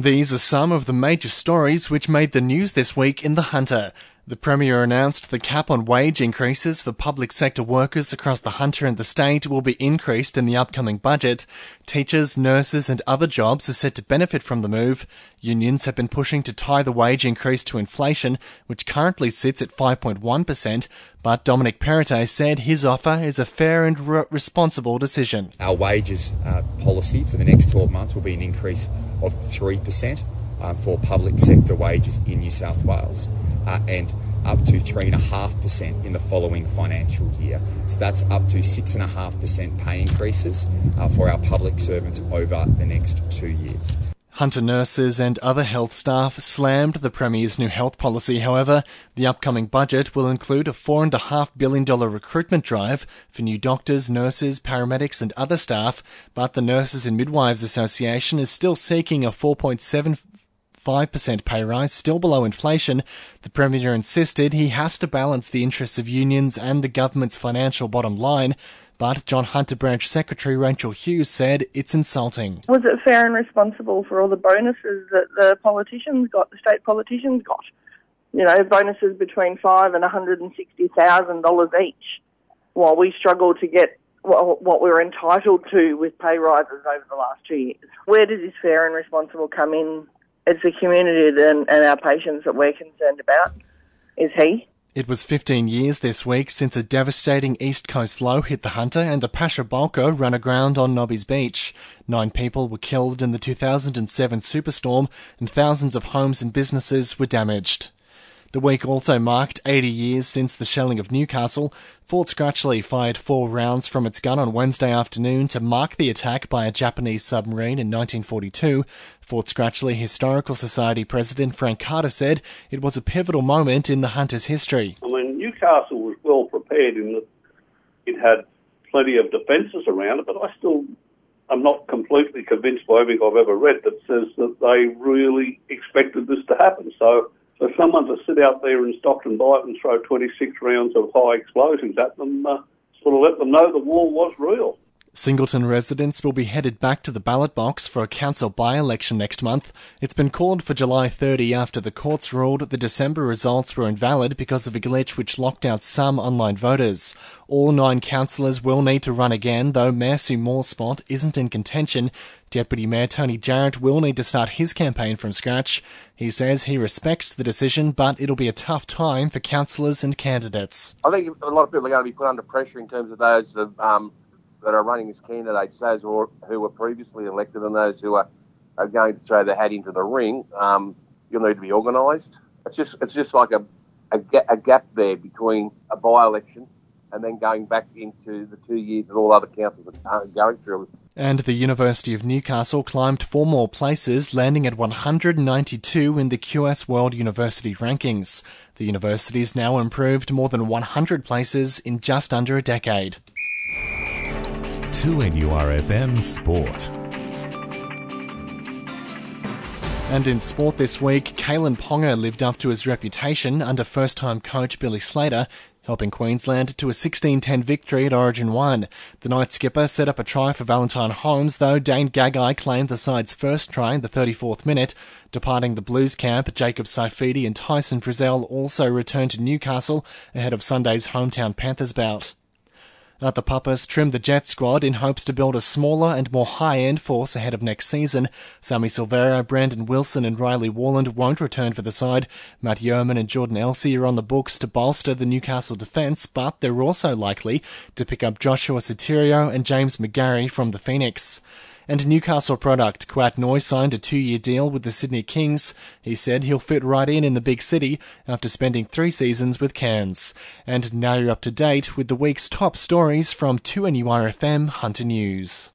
These are some of the major stories which made the news this week in The Hunter. The Premier announced the cap on wage increases for public sector workers across the Hunter and the state will be increased in the upcoming budget. Teachers, nurses, and other jobs are set to benefit from the move. Unions have been pushing to tie the wage increase to inflation, which currently sits at 5.1%, but Dominic Perrottet said his offer is a fair and re- responsible decision. Our wages uh, policy for the next 12 months will be an increase of 3% um, for public sector wages in New South Wales uh, and up to 3.5% in the following financial year. So that's up to 6.5% pay increases uh, for our public servants over the next two years. Hunter nurses and other health staff slammed the Premier's new health policy. However, the upcoming budget will include a $4.5 billion recruitment drive for new doctors, nurses, paramedics, and other staff, but the Nurses and Midwives Association is still seeking a 4.7 5% pay rise, still below inflation, the Premier insisted he has to balance the interests of unions and the government's financial bottom line. But John Hunter Branch Secretary Rachel Hughes said it's insulting. Was it fair and responsible for all the bonuses that the politicians got, the state politicians got? You know, bonuses between five and $160,000 each, while we struggle to get what we are entitled to with pay rises over the last two years. Where does this fair and responsible come in it's the community and, and our patients that we're concerned about, is he. It was 15 years this week since a devastating East Coast low hit the Hunter and the Pasha Bulker ran aground on Nobby's Beach. Nine people were killed in the 2007 superstorm and thousands of homes and businesses were damaged. The week also marked 80 years since the shelling of Newcastle. Fort Scratchley fired four rounds from its gun on Wednesday afternoon to mark the attack by a Japanese submarine in 1942. Fort Scratchley Historical Society President Frank Carter said it was a pivotal moment in the Hunters' history. I mean, Newcastle was well prepared in that it had plenty of defences around it, but I still I'm not completely convinced by everything I've ever read that says that they really expected this to happen. So for someone to sit out there in Stockton Bight and throw 26 rounds of high explosives at them uh, sort of let them know the war was real. Singleton residents will be headed back to the ballot box for a council by-election next month. It's been called for July 30 after the courts ruled the December results were invalid because of a glitch which locked out some online voters. All nine councillors will need to run again, though Mayor Sue Moore's spot isn't in contention. Deputy Mayor Tony Jarrett will need to start his campaign from scratch. He says he respects the decision, but it'll be a tough time for councillors and candidates. I think a lot of people are going to be put under pressure in terms of those that um, that are running as candidates, those who, who were previously elected and those who are, are going to throw their hat into the ring, um, you'll need to be organised. It's just it's just like a, a, a gap there between a by-election and then going back into the two years that all other councils are going through. And the University of Newcastle climbed four more places, landing at 192 in the QS World University rankings. The university's now improved more than 100 places in just under a decade. 2NURFM Sport. And in sport this week, Kalyn Ponga lived up to his reputation under first-time coach Billy Slater, helping Queensland to a 16-10 victory at Origin 1. The Knights skipper set up a try for Valentine Holmes, though Dane Gagai claimed the side's first try in the 34th minute. Departing the Blues camp, Jacob Saifiti and Tyson Frizell also returned to Newcastle ahead of Sunday's hometown Panthers bout. Arthur Papas trimmed the Jet squad in hopes to build a smaller and more high-end force ahead of next season. Sammy Silvera, Brandon Wilson and Riley Warland won't return for the side. Matt Yeoman and Jordan Elsey are on the books to bolster the Newcastle defence, but they're also likely to pick up Joshua Sotirio and James McGarry from the Phoenix. And Newcastle product Kouat Noi signed a two-year deal with the Sydney Kings. He said he'll fit right in in the big city after spending three seasons with Cairns. And now you're up to date with the week's top stories from 2NURFM Hunter News.